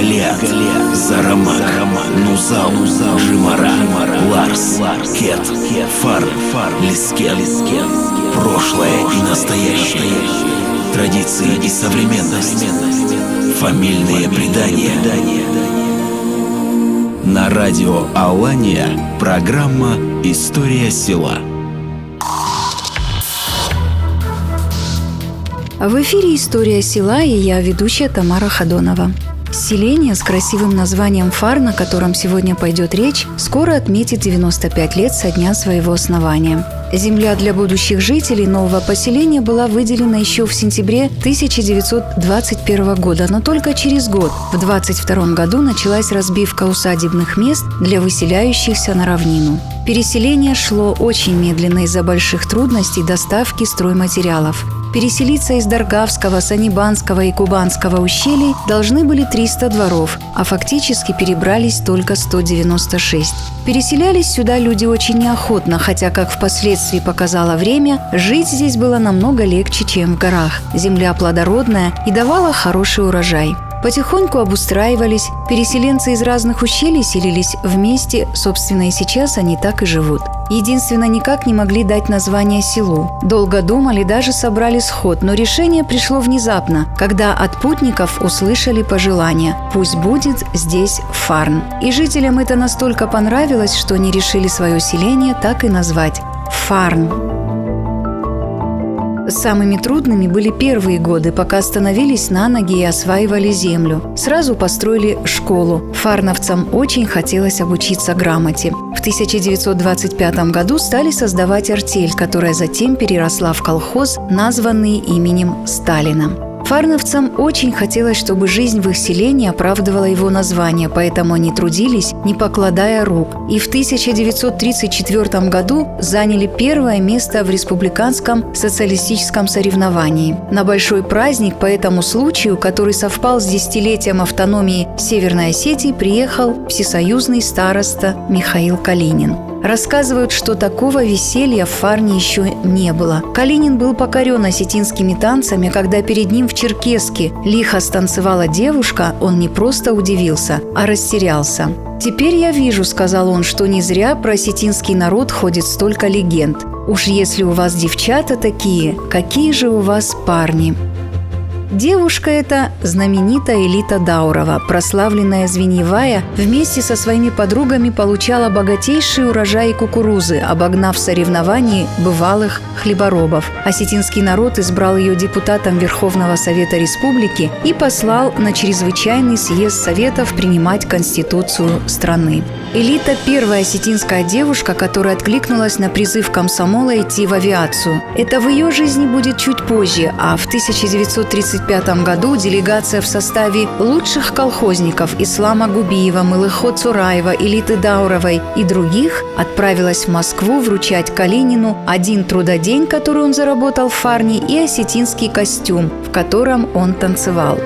Галиат, Зарамак, Нузал, Жимара, Ларс, Кет, Фар, Лискен. Прошлое и настоящее. Традиции и современность. Фамильные предания. На радио Алания программа «История села». В эфире «История села» и я, ведущая Тамара Хадонова. Селение с красивым названием Фар, на котором сегодня пойдет речь, скоро отметит 95 лет со дня своего основания. Земля для будущих жителей нового поселения была выделена еще в сентябре 1921 года, но только через год, в 22 году, началась разбивка усадебных мест для выселяющихся на равнину. Переселение шло очень медленно из-за больших трудностей доставки стройматериалов. Переселиться из Даргавского, Санибанского и Кубанского ущелий должны были 300 дворов, а фактически перебрались только 196. Переселялись сюда люди очень неохотно, хотя, как впоследствии показало время, жить здесь было намного легче, чем в горах. Земля плодородная и давала хороший урожай. Потихоньку обустраивались, переселенцы из разных ущелий селились вместе, собственно, и сейчас они так и живут. Единственно, никак не могли дать название селу. Долго думали, даже собрали сход, но решение пришло внезапно, когда от путников услышали пожелание «Пусть будет здесь Фарн». И жителям это настолько понравилось, что они решили свое селение так и назвать – Фарн. Самыми трудными были первые годы, пока становились на ноги и осваивали землю. Сразу построили школу. Фарновцам очень хотелось обучиться грамоте. В 1925 году стали создавать артель, которая затем переросла в колхоз, названный именем Сталина. Фарновцам очень хотелось, чтобы жизнь в их селении оправдывала его название, поэтому они трудились, не покладая рук. И в 1934 году заняли первое место в республиканском социалистическом соревновании. На большой праздник по этому случаю, который совпал с десятилетием автономии Северной Осетии, приехал всесоюзный староста Михаил Калинин. Рассказывают, что такого веселья в Фарне еще не было. Калинин был покорен осетинскими танцами, когда перед ним в Черкеске лихо станцевала девушка, он не просто удивился, а растерялся. «Теперь я вижу», — сказал он, — «что не зря про осетинский народ ходит столько легенд. Уж если у вас девчата такие, какие же у вас парни?» Девушка эта – знаменитая Элита Даурова, прославленная звеньевая, вместе со своими подругами получала богатейший урожай кукурузы, обогнав в соревновании бывалых хлеборобов. Осетинский народ избрал ее депутатом Верховного Совета Республики и послал на чрезвычайный съезд Советов принимать Конституцию страны. Элита – первая осетинская девушка, которая откликнулась на призыв комсомола идти в авиацию. Это в ее жизни будет чуть позже, а в 1930 1935 году делегация в составе лучших колхозников Ислама Губиева, Мылыхо Цураева, Элиты Дауровой и других отправилась в Москву вручать Калинину один трудодень, который он заработал в Фарне, и осетинский костюм, в котором он танцевал.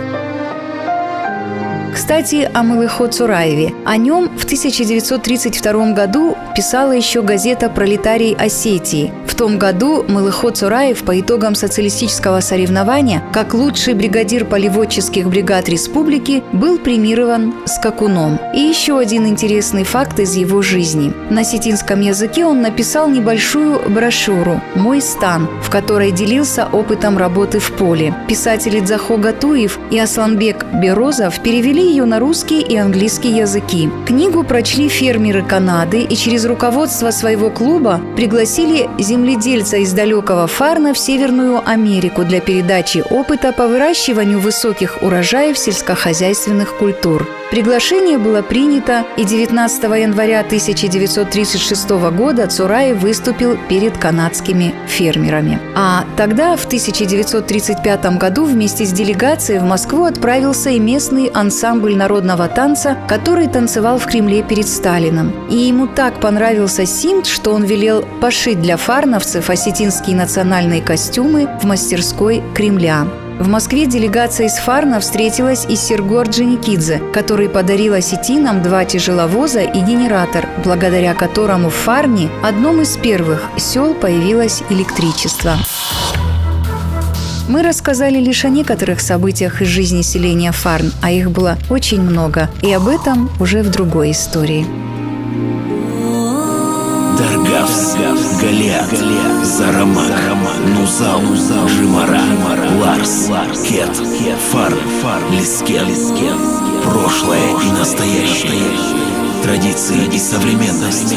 Кстати, о Мылыхо Цураеве. О нем в 1932 году писала еще газета «Пролетарий Осетии». В том году Мылыхо Цураев по итогам социалистического соревнования как лучший бригадир полеводческих бригад республики был премирован скакуном. И еще один интересный факт из его жизни. На сетинском языке он написал небольшую брошюру «Мой стан», в которой делился опытом работы в поле. Писатели Дзахо Гатуев и Асланбек Берозов перевели ее на русский и английский языки. Книгу прочли фермеры Канады и через руководство своего клуба пригласили земледельца из далекого Фарна в Северную Америку для передачи опыта по выращиванию высоких урожаев сельскохозяйственных культур. Приглашение было принято, и 19 января 1936 года Цурай выступил перед канадскими фермерами. А тогда, в 1935 году, вместе с делегацией в Москву отправился и местный ансамбль народного танца, который танцевал в Кремле перед Сталином. И ему так понравился синт, что он велел пошить для фарновцев осетинские национальные костюмы в мастерской Кремля. В Москве делегация из Фарна встретилась и с Серго Орджоникидзе, который подарил осетинам два тяжеловоза и генератор, благодаря которому в Фарне, одном из первых сел, появилось электричество. Мы рассказали лишь о некоторых событиях из жизни селения Фарн, а их было очень много, и об этом уже в другой истории. Даргавс, Галиат, Зарамак, Нузал, Жимара, Ларс, Кет, Фар, Лискен, прошлое и настоящее, традиции и современность,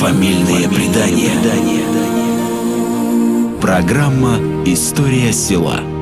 фамильные предания. Программа «История села».